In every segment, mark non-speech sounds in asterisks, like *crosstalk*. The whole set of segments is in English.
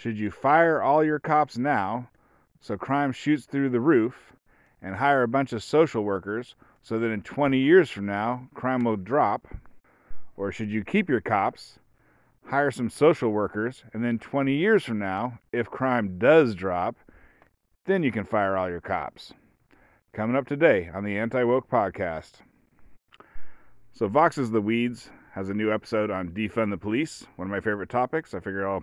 Should you fire all your cops now so crime shoots through the roof and hire a bunch of social workers so that in 20 years from now crime will drop? Or should you keep your cops, hire some social workers, and then 20 years from now, if crime does drop, then you can fire all your cops? Coming up today on the Anti Woke Podcast. So, Vox's The Weeds has a new episode on defund the police, one of my favorite topics. I figure I'll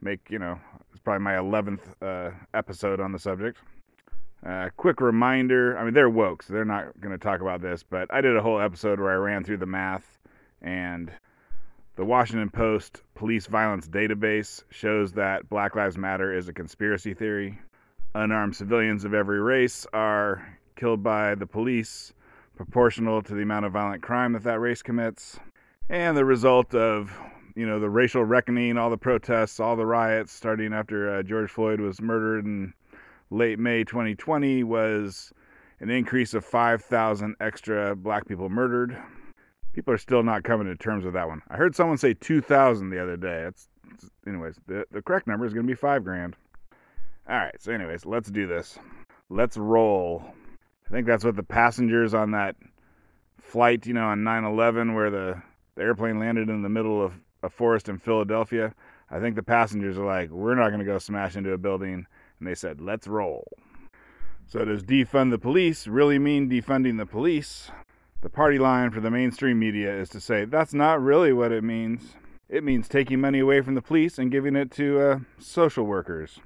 make, you know, it's probably my 11th uh, episode on the subject. Uh, quick reminder I mean, they're woke, so they're not going to talk about this, but I did a whole episode where I ran through the math, and the Washington Post police violence database shows that Black Lives Matter is a conspiracy theory. Unarmed civilians of every race are killed by the police proportional to the amount of violent crime that that race commits. And the result of, you know, the racial reckoning, all the protests, all the riots starting after uh, George Floyd was murdered in late May 2020 was an increase of 5,000 extra black people murdered. People are still not coming to terms with that one. I heard someone say 2,000 the other day. It's, it's anyways, the, the correct number is going to be 5 grand. All right, so anyways, let's do this. Let's roll. I think that's what the passengers on that flight, you know, on 9/11 where the, the airplane landed in the middle of a forest in Philadelphia. I think the passengers are like, "We're not going to go smash into a building," and they said, "Let's roll." So does defund the police really mean defunding the police? The party line for the mainstream media is to say that's not really what it means. It means taking money away from the police and giving it to uh, social workers.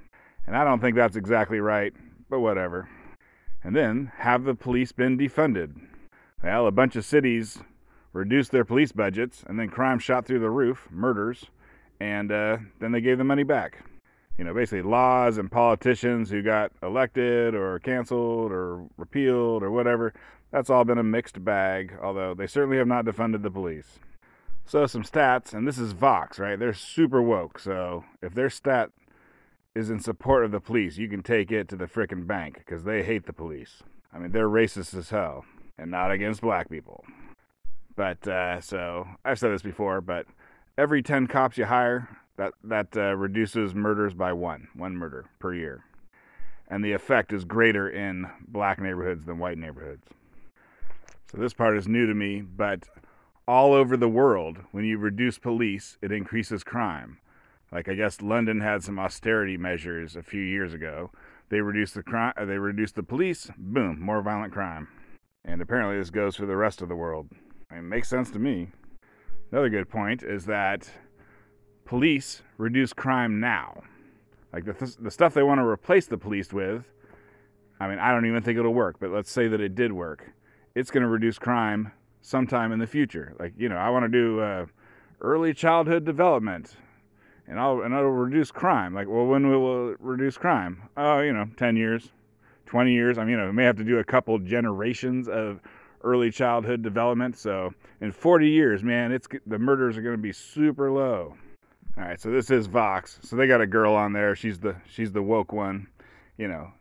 And I don't think that's exactly right, but whatever. And then, have the police been defunded? Well, a bunch of cities reduced their police budgets, and then crime shot through the roof, murders, and uh, then they gave the money back. You know, basically laws and politicians who got elected or canceled or repealed or whatever. That's all been a mixed bag, although they certainly have not defunded the police. So, some stats, and this is Vox, right? They're super woke. So, if their stat is in support of the police, you can take it to the frickin' bank because they hate the police. I mean, they're racist as hell and not against black people. But uh, so I've said this before, but every 10 cops you hire, that that uh, reduces murders by one, one murder per year. And the effect is greater in black neighborhoods than white neighborhoods. So this part is new to me, but all over the world, when you reduce police, it increases crime. Like I guess London had some austerity measures a few years ago. They reduced the crime. They reduced the police. Boom, more violent crime. And apparently this goes for the rest of the world. It makes sense to me. Another good point is that police reduce crime now. Like the, th- the stuff they want to replace the police with, I mean, I don't even think it'll work, but let's say that it did work. It's going to reduce crime sometime in the future. Like, you know, I want to do uh, early childhood development and I'll and it'll reduce crime. Like, well, when will it reduce crime? Oh, you know, ten years, twenty years. I mean, you know, we may have to do a couple generations of early childhood development. So in forty years, man, it's the murders are going to be super low. All right, so this is Vox. So they got a girl on there. She's the she's the woke one. You know,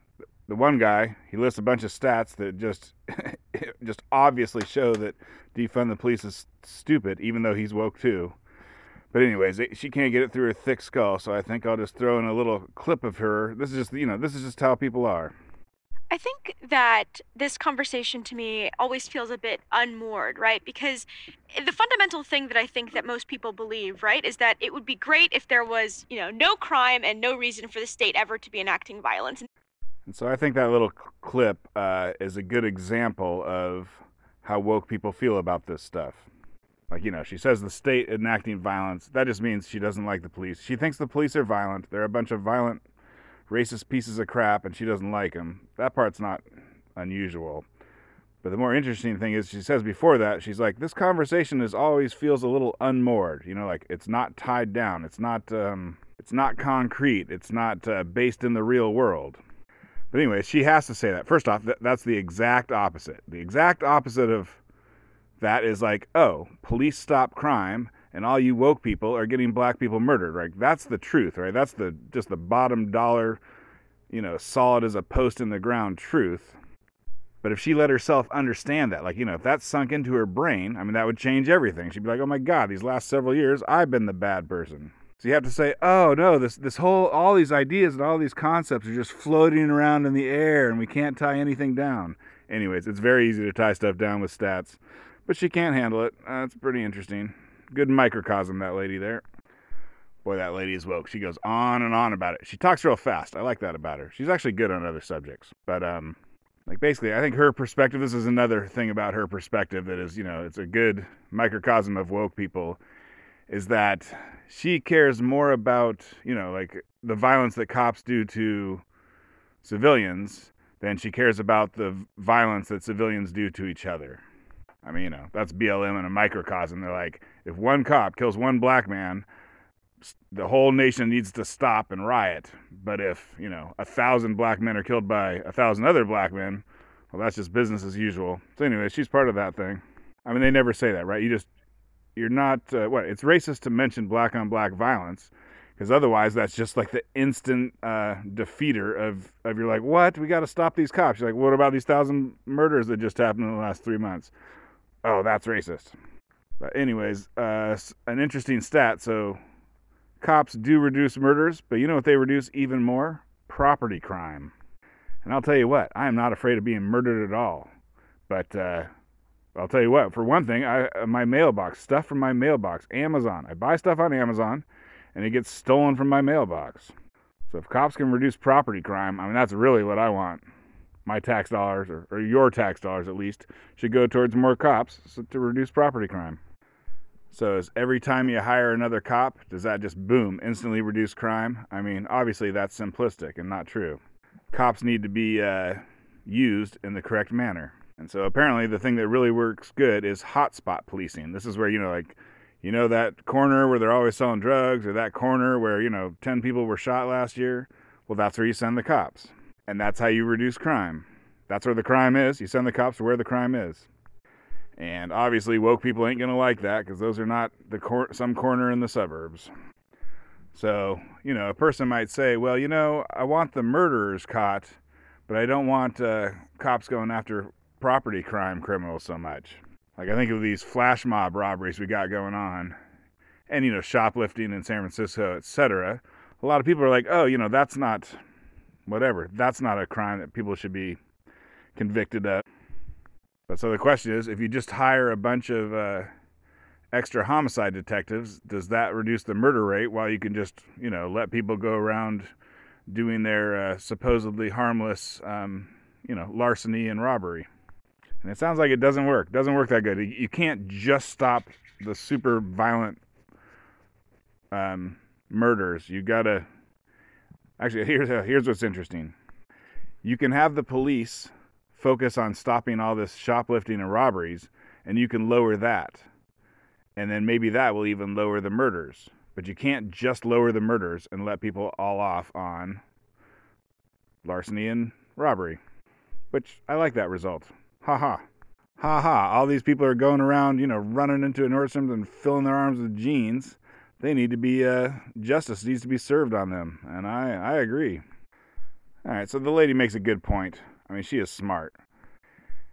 the one guy he lists a bunch of stats that just *laughs* just obviously show that defund the police is stupid, even though he's woke too. But anyways, she can't get it through her thick skull, so I think I'll just throw in a little clip of her. This is just, you know, this is just how people are. I think that this conversation to me always feels a bit unmoored, right? Because the fundamental thing that I think that most people believe, right, is that it would be great if there was, you know, no crime and no reason for the state ever to be enacting violence. And so I think that little clip uh, is a good example of how woke people feel about this stuff. Like, you know, she says the state enacting violence. That just means she doesn't like the police. She thinks the police are violent. They're a bunch of violent, racist pieces of crap, and she doesn't like them. That part's not unusual. But the more interesting thing is, she says before that, she's like, this conversation is always feels a little unmoored. You know, like it's not tied down. It's not, um, it's not concrete. It's not uh, based in the real world. But anyway, she has to say that. First off, th- that's the exact opposite. The exact opposite of that is like, oh, police stop crime and all you woke people are getting black people murdered, right? That's the truth, right? That's the just the bottom dollar, you know, solid as a post in the ground truth. But if she let herself understand that, like, you know, if that sunk into her brain, I mean, that would change everything. She'd be like, oh my God, these last several years, I've been the bad person. So you have to say, oh no, this this whole all these ideas and all these concepts are just floating around in the air and we can't tie anything down. Anyways, it's very easy to tie stuff down with stats, but she can't handle it. Uh, it's pretty interesting. Good microcosm that lady there. Boy, that lady is woke. She goes on and on about it. She talks real fast. I like that about her. She's actually good on other subjects. But um like basically, I think her perspective this is another thing about her perspective that is, you know, it's a good microcosm of woke people is that she cares more about, you know, like the violence that cops do to civilians than she cares about the violence that civilians do to each other. I mean, you know, that's BLM in a microcosm. They're like, if one cop kills one black man, the whole nation needs to stop and riot. But if, you know, a thousand black men are killed by a thousand other black men, well, that's just business as usual. So, anyway, she's part of that thing. I mean, they never say that, right? You just you're not uh, what it's racist to mention black on black violence because otherwise that's just like the instant uh, defeater of of you're like what we got to stop these cops you're like what about these thousand murders that just happened in the last three months oh that's racist but anyways uh, an interesting stat so cops do reduce murders but you know what they reduce even more property crime and i'll tell you what i am not afraid of being murdered at all but uh, I'll tell you what, for one thing, I uh, my mailbox, stuff from my mailbox, Amazon. I buy stuff on Amazon and it gets stolen from my mailbox. So if cops can reduce property crime, I mean that's really what I want. My tax dollars or, or your tax dollars at least should go towards more cops to reduce property crime. So is every time you hire another cop, does that just boom, instantly reduce crime? I mean, obviously that's simplistic and not true. Cops need to be uh, used in the correct manner. And so apparently the thing that really works good is hotspot policing. This is where, you know, like, you know, that corner where they're always selling drugs or that corner where, you know, 10 people were shot last year. Well, that's where you send the cops. And that's how you reduce crime. That's where the crime is. You send the cops to where the crime is. And obviously, woke people ain't going to like that because those are not the cor- some corner in the suburbs. So, you know, a person might say, well, you know, I want the murderers caught, but I don't want uh, cops going after property crime criminals so much. Like I think of these flash mob robberies we got going on, and you know shoplifting in San Francisco, etc. A lot of people are like, oh, you know, that's not whatever. That's not a crime that people should be convicted of. But so the question is, if you just hire a bunch of uh, extra homicide detectives, does that reduce the murder rate while you can just, you know, let people go around doing their uh, supposedly harmless, um, you know, larceny and robbery? And it sounds like it doesn't work. Doesn't work that good. You can't just stop the super violent um, murders. You gotta. Actually, here's uh, here's what's interesting. You can have the police focus on stopping all this shoplifting and robberies, and you can lower that, and then maybe that will even lower the murders. But you can't just lower the murders and let people all off on larceny and robbery. Which I like that result. Ha ha. Ha ha. All these people are going around, you know, running into Nordstrom's and filling their arms with jeans. They need to be, uh, justice needs to be served on them. And I, I agree. All right, so the lady makes a good point. I mean, she is smart.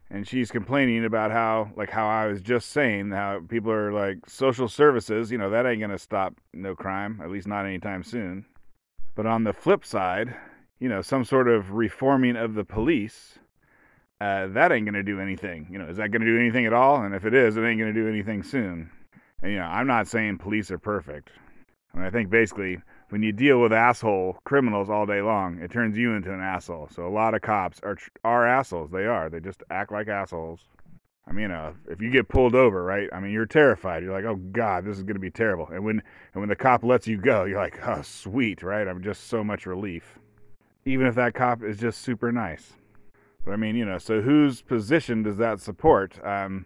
And she's complaining about how, like, how I was just saying, how people are like, social services, you know, that ain't to stop no crime, at least not anytime soon. But on the flip side, you know, some sort of reforming of the police uh, that ain't going to do anything. You know, is that going to do anything at all? And if it is, it ain't going to do anything soon. And, you know, I'm not saying police are perfect. I, mean, I think basically when you deal with asshole criminals all day long, it turns you into an asshole. So a lot of cops are are assholes. They are. They just act like assholes. I mean, uh, if you get pulled over, right? I mean, you're terrified. You're like, oh God, this is to be terrible. And when and when the cop lets you go, you're like, oh sweet, right? I'm just so much relief. Even if that cop is just super nice. But I mean, you know, so whose position does that support? Um,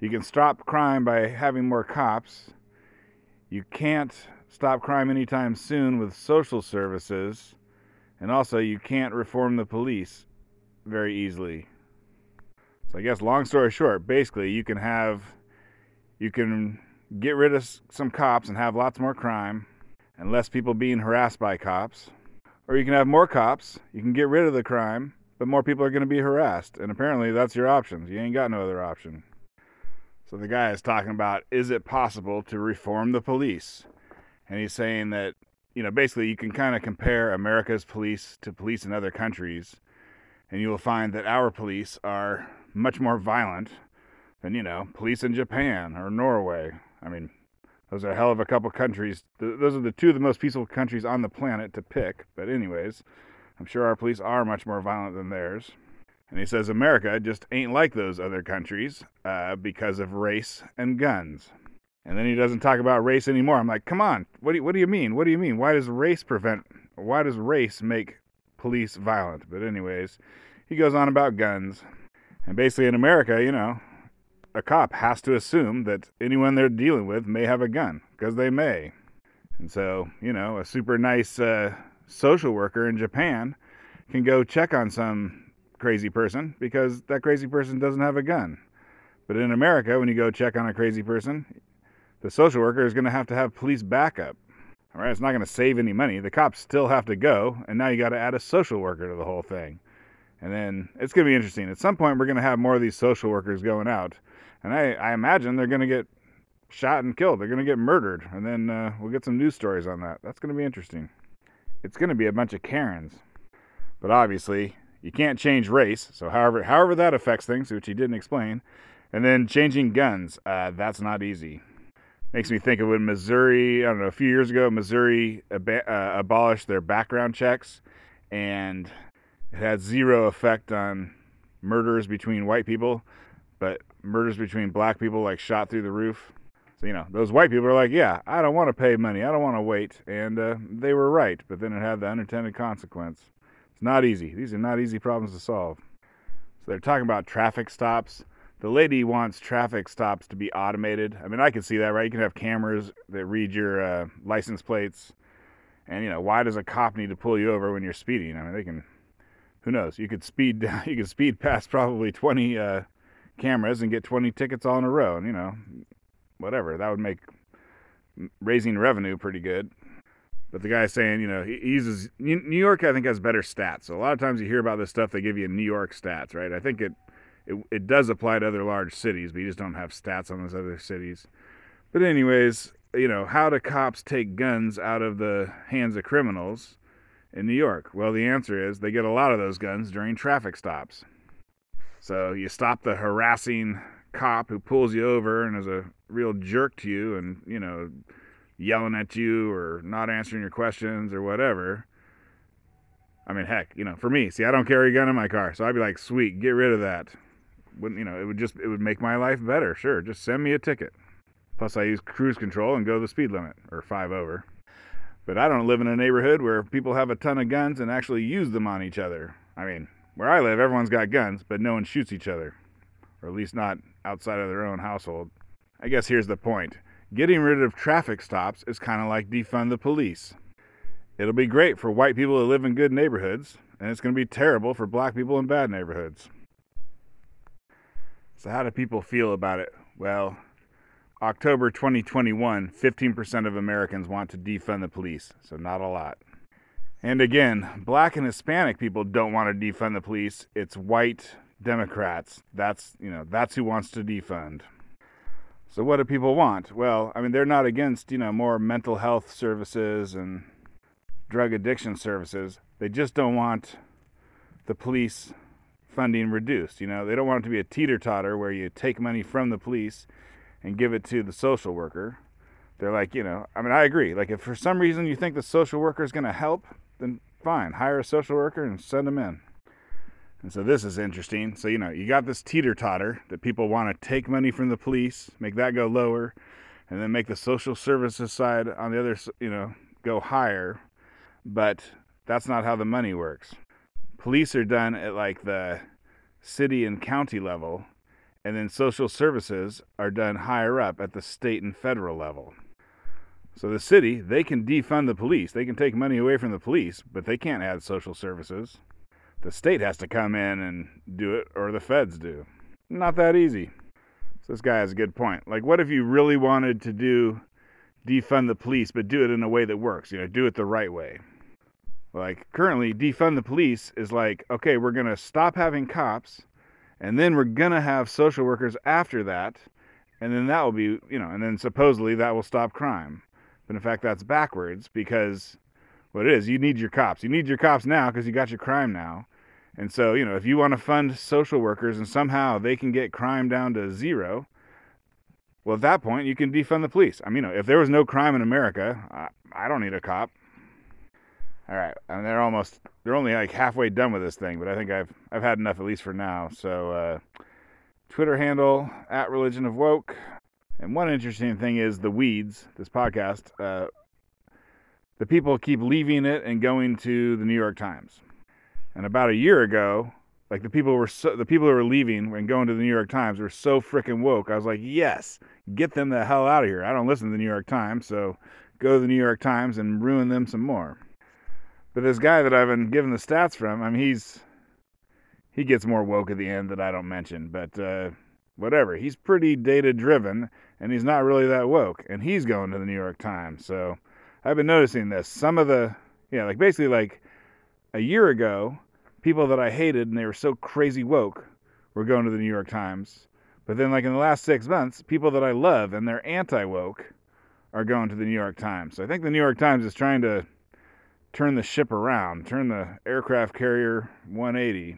you can stop crime by having more cops. You can't stop crime anytime soon with social services. And also, you can't reform the police very easily. So, I guess, long story short, basically, you can have, you can get rid of some cops and have lots more crime and less people being harassed by cops. Or you can have more cops, you can get rid of the crime, but more people are going to be harassed. And apparently, that's your options. You ain't got no other option. So the guy is talking about is it possible to reform the police? and he's saying that you know basically you can kind of compare America's police to police in other countries, and you will find that our police are much more violent than you know police in Japan or Norway. I mean, those are a hell of a couple countries. Those are the two of the most peaceful countries on the planet to pick. But anyways, I'm sure our police are much more violent than theirs. And he says America just ain't like those other countries uh, because of race and guns. And then he doesn't talk about race anymore. I'm like, come on, what do you, what do you mean? What do you mean? Why does race prevent? Why does race make police violent? But anyways, he goes on about guns, and basically in America, you know, a cop has to assume that anyone they're dealing with may have a gun because they may. And so, you know, a super nice uh, social worker in Japan can go check on some crazy person because that crazy person doesn't have a gun. But in America, when you go check on a crazy person, the social worker is going to have to have police backup. All right, it's not going to save any money. The cops still have to go, and now you got to add a social worker to the whole thing. And then it's going to be interesting. At some point, we're going to have more of these social workers going out, and I, I imagine they're going to get shot and killed. They're going to get murdered, and then uh, we'll get some news stories on that. That's going to be interesting. It's going to be a bunch of Karens, but obviously you can't change race. So however however that affects things, which he didn't explain, and then changing guns, uh, that's not easy makes me think of when Missouri, I don't know, a few years ago, Missouri ab- uh, abolished their background checks, and it had zero effect on murders between white people, but murders between black people like shot through the roof. So, you know, those white people are like, yeah, I don't want to pay money, I don't want to wait, and uh, they were right, but then it had the unintended consequence. It's not easy. These are not easy problems to solve. So they're talking about traffic stops the lady wants traffic stops to be automated. I mean, I can see that, right? You can have cameras that read your uh, license plates. And, you know, why does a cop need to pull you over when you're speeding? I mean, they can, who knows? You could speed, *laughs* you could speed past probably 20 uh, cameras and get 20 tickets all in a row. And, you know, whatever. That would make raising revenue pretty good. But the guy's saying, you know, he uses New York. I think has better stats. So a lot of times you hear about this stuff, they give you New York stats, right? I think it it, it does apply to other large cities, but you just don't have stats on those other cities. But, anyways, you know, how do cops take guns out of the hands of criminals in New York? Well, the answer is they get a lot of those guns during traffic stops. So you stop the harassing cop who pulls you over and is a real jerk to you and, you know, yelling at you or not answering your questions or whatever. I mean, heck, you know, for me, see, I don't carry a gun in my car, so I'd be like, sweet, get rid of that. Wouldn't you know it would just it would make my life better sure just send me a ticket. Plus i use cruise control and go the speed limit or five over. But i don't live in a neighborhood where people have a ton of guns and actually use them on each other. I mean where i live everyone's got guns but no one shoots each other or at least not outside of their own household. I guess here's the point getting rid of traffic stops is kind of like defund the police it'll be great for white people who live in good neighborhoods and it's going to be terrible for black people in bad neighborhoods so, how do people feel about it? Well, October 2021, 15% of Americans want to defund the police, so not a lot. And again, black and Hispanic people don't want to defund the police. It's white Democrats. That's, you know, that's who wants to defund. So what do people want? Well, I mean, they're not against, you know, more mental health services and drug addiction services. They just don't want the police funding reduced. You know, they don't want it to be a teeter totter where you take money from the police and give it to the social worker. They're like, you know, I mean, I agree. Like, if for some reason you think the social worker is going to help, then fine, hire a social worker and send them in. And so this is interesting. So, you know, you got this teeter totter that people want to take money from the police, make that go lower, and then make the social services side on the other, you know, go higher. But that's not how the money works police are done at like the city and county level, and then social services are done higher up at the state and federal level. So the city, they can defund the police. They can take money away from the police, but they can't add social services. The state has to come in and do it, or the feds do. Not that easy. So this guy has a good point. Like, what if you really wanted to do defund the police, but do it in a way that works? You know, do it the right way. Like currently, defund the police is like, okay, we're to stop having cops and then we're to have social workers after that. And then that will be, you know, and then supposedly that will stop crime. But in fact, that's backwards because what it is, you need your cops. You need your cops now because you got your crime now. And so, you know, if you want to fund social workers and somehow they can get crime down to zero, well, at that point, you can defund the police. I mean, you know, if there was no crime in America, I, I don't need a cop. All right, and they're almost they're only like halfway done with this thing, but I think I've I've had enough at least for now. So, uh, Twitter handle at Religion of Woke. And one interesting thing is the weeds. This podcast, uh, the people keep leaving it and going to the New York Times. And about a year ago, like the people were so, the people who were leaving and going to the New York Times were so freaking woke. I was like, yes, get them the hell out of here. I don't listen to the New York Times, so go to the New York Times and ruin them some more. But this guy that I've been given the stats from, I mean, he's he gets more woke at the end that I don't mention, but uh, whatever. He's pretty data driven, and he's not really that woke, and he's going to the New York Times. So I've been noticing this. Some of the yeah, like basically like a year ago, people that I hated and they were so crazy woke were going to the New York Times. But then, like in the last six months, people that I love and they're anti woke are going to the New York Times. So I think the New York Times is trying to turn the ship around, turn the aircraft carrier 180,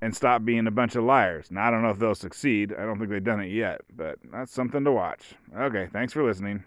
and stop being a bunch of liars. Now, I don't know if they'll succeed. I don't think they've done it yet, but that's something to watch. Okay, thanks for listening.